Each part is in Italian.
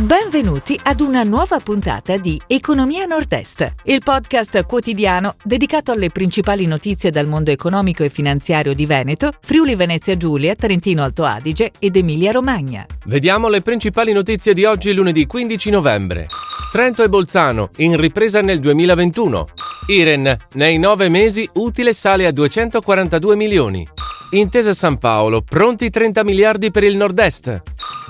Benvenuti ad una nuova puntata di Economia Nord-Est, il podcast quotidiano dedicato alle principali notizie dal mondo economico e finanziario di Veneto, Friuli Venezia Giulia, Trentino Alto Adige ed Emilia Romagna. Vediamo le principali notizie di oggi lunedì 15 novembre. Trento e Bolzano, in ripresa nel 2021. Iren, nei nove mesi utile sale a 242 milioni. Intesa San Paolo, pronti 30 miliardi per il nord-est.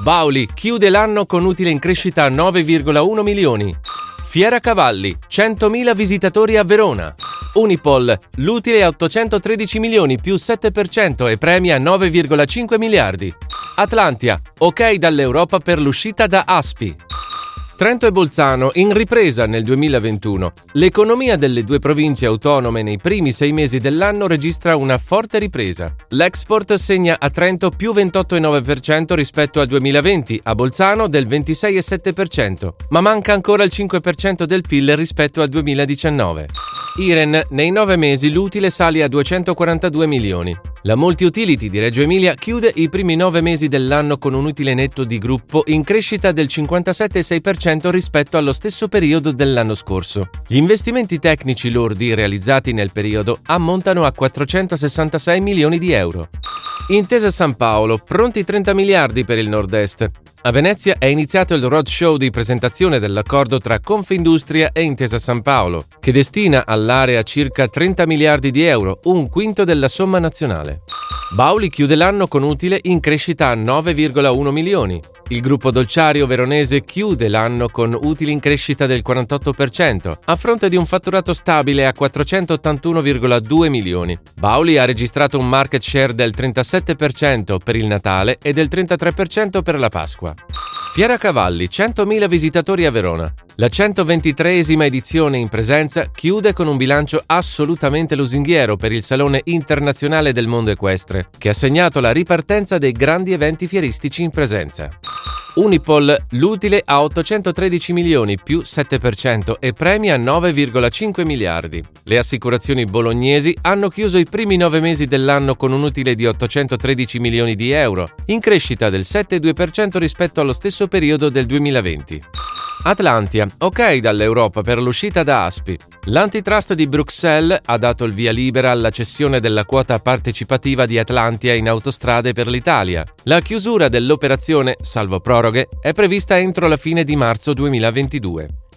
Bauli chiude l'anno con utile in crescita a 9,1 milioni. Fiera Cavalli, 100.000 visitatori a Verona. Unipol, l'utile a 813 milioni più 7% e premi a 9,5 miliardi. Atlantia, ok dall'Europa per l'uscita da Aspi. Trento e Bolzano in ripresa nel 2021. L'economia delle due province autonome nei primi sei mesi dell'anno registra una forte ripresa. L'export segna a Trento più 28,9% rispetto al 2020, a Bolzano del 26,7%, ma manca ancora il 5% del PIL rispetto al 2019. Iren, nei nove mesi l'utile sale a 242 milioni. La multi-utility di Reggio Emilia chiude i primi nove mesi dell'anno con un utile netto di gruppo in crescita del 57,6% rispetto allo stesso periodo dell'anno scorso. Gli investimenti tecnici lordi realizzati nel periodo ammontano a 466 milioni di euro. Intesa San Paolo, pronti 30 miliardi per il nord-est. A Venezia è iniziato il roadshow di presentazione dell'accordo tra Confindustria e Intesa San Paolo, che destina all'area circa 30 miliardi di euro, un quinto della somma nazionale. Bauli chiude l'anno con utile in crescita a 9,1 milioni. Il gruppo dolciario veronese chiude l'anno con utili in crescita del 48%, a fronte di un fatturato stabile a 481,2 milioni. Bauli ha registrato un market share del 37% per il Natale e del 33% per la Pasqua. Fiera Cavalli, 100.000 visitatori a Verona. La 123esima edizione in presenza chiude con un bilancio assolutamente lusinghiero per il Salone internazionale del mondo equestre, che ha segnato la ripartenza dei grandi eventi fieristici in presenza. Unipol l'utile a 813 milioni più 7% e premi a 9,5 miliardi. Le assicurazioni bolognesi hanno chiuso i primi nove mesi dell'anno con un utile di 813 milioni di euro, in crescita del 7,2% rispetto allo stesso periodo del 2020. Atlantia, ok dall'Europa per l'uscita da Aspi. L'antitrust di Bruxelles ha dato il via libera alla cessione della quota partecipativa di Atlantia in autostrade per l'Italia. La chiusura dell'operazione, salvo proroghe, è prevista entro la fine di marzo 2022.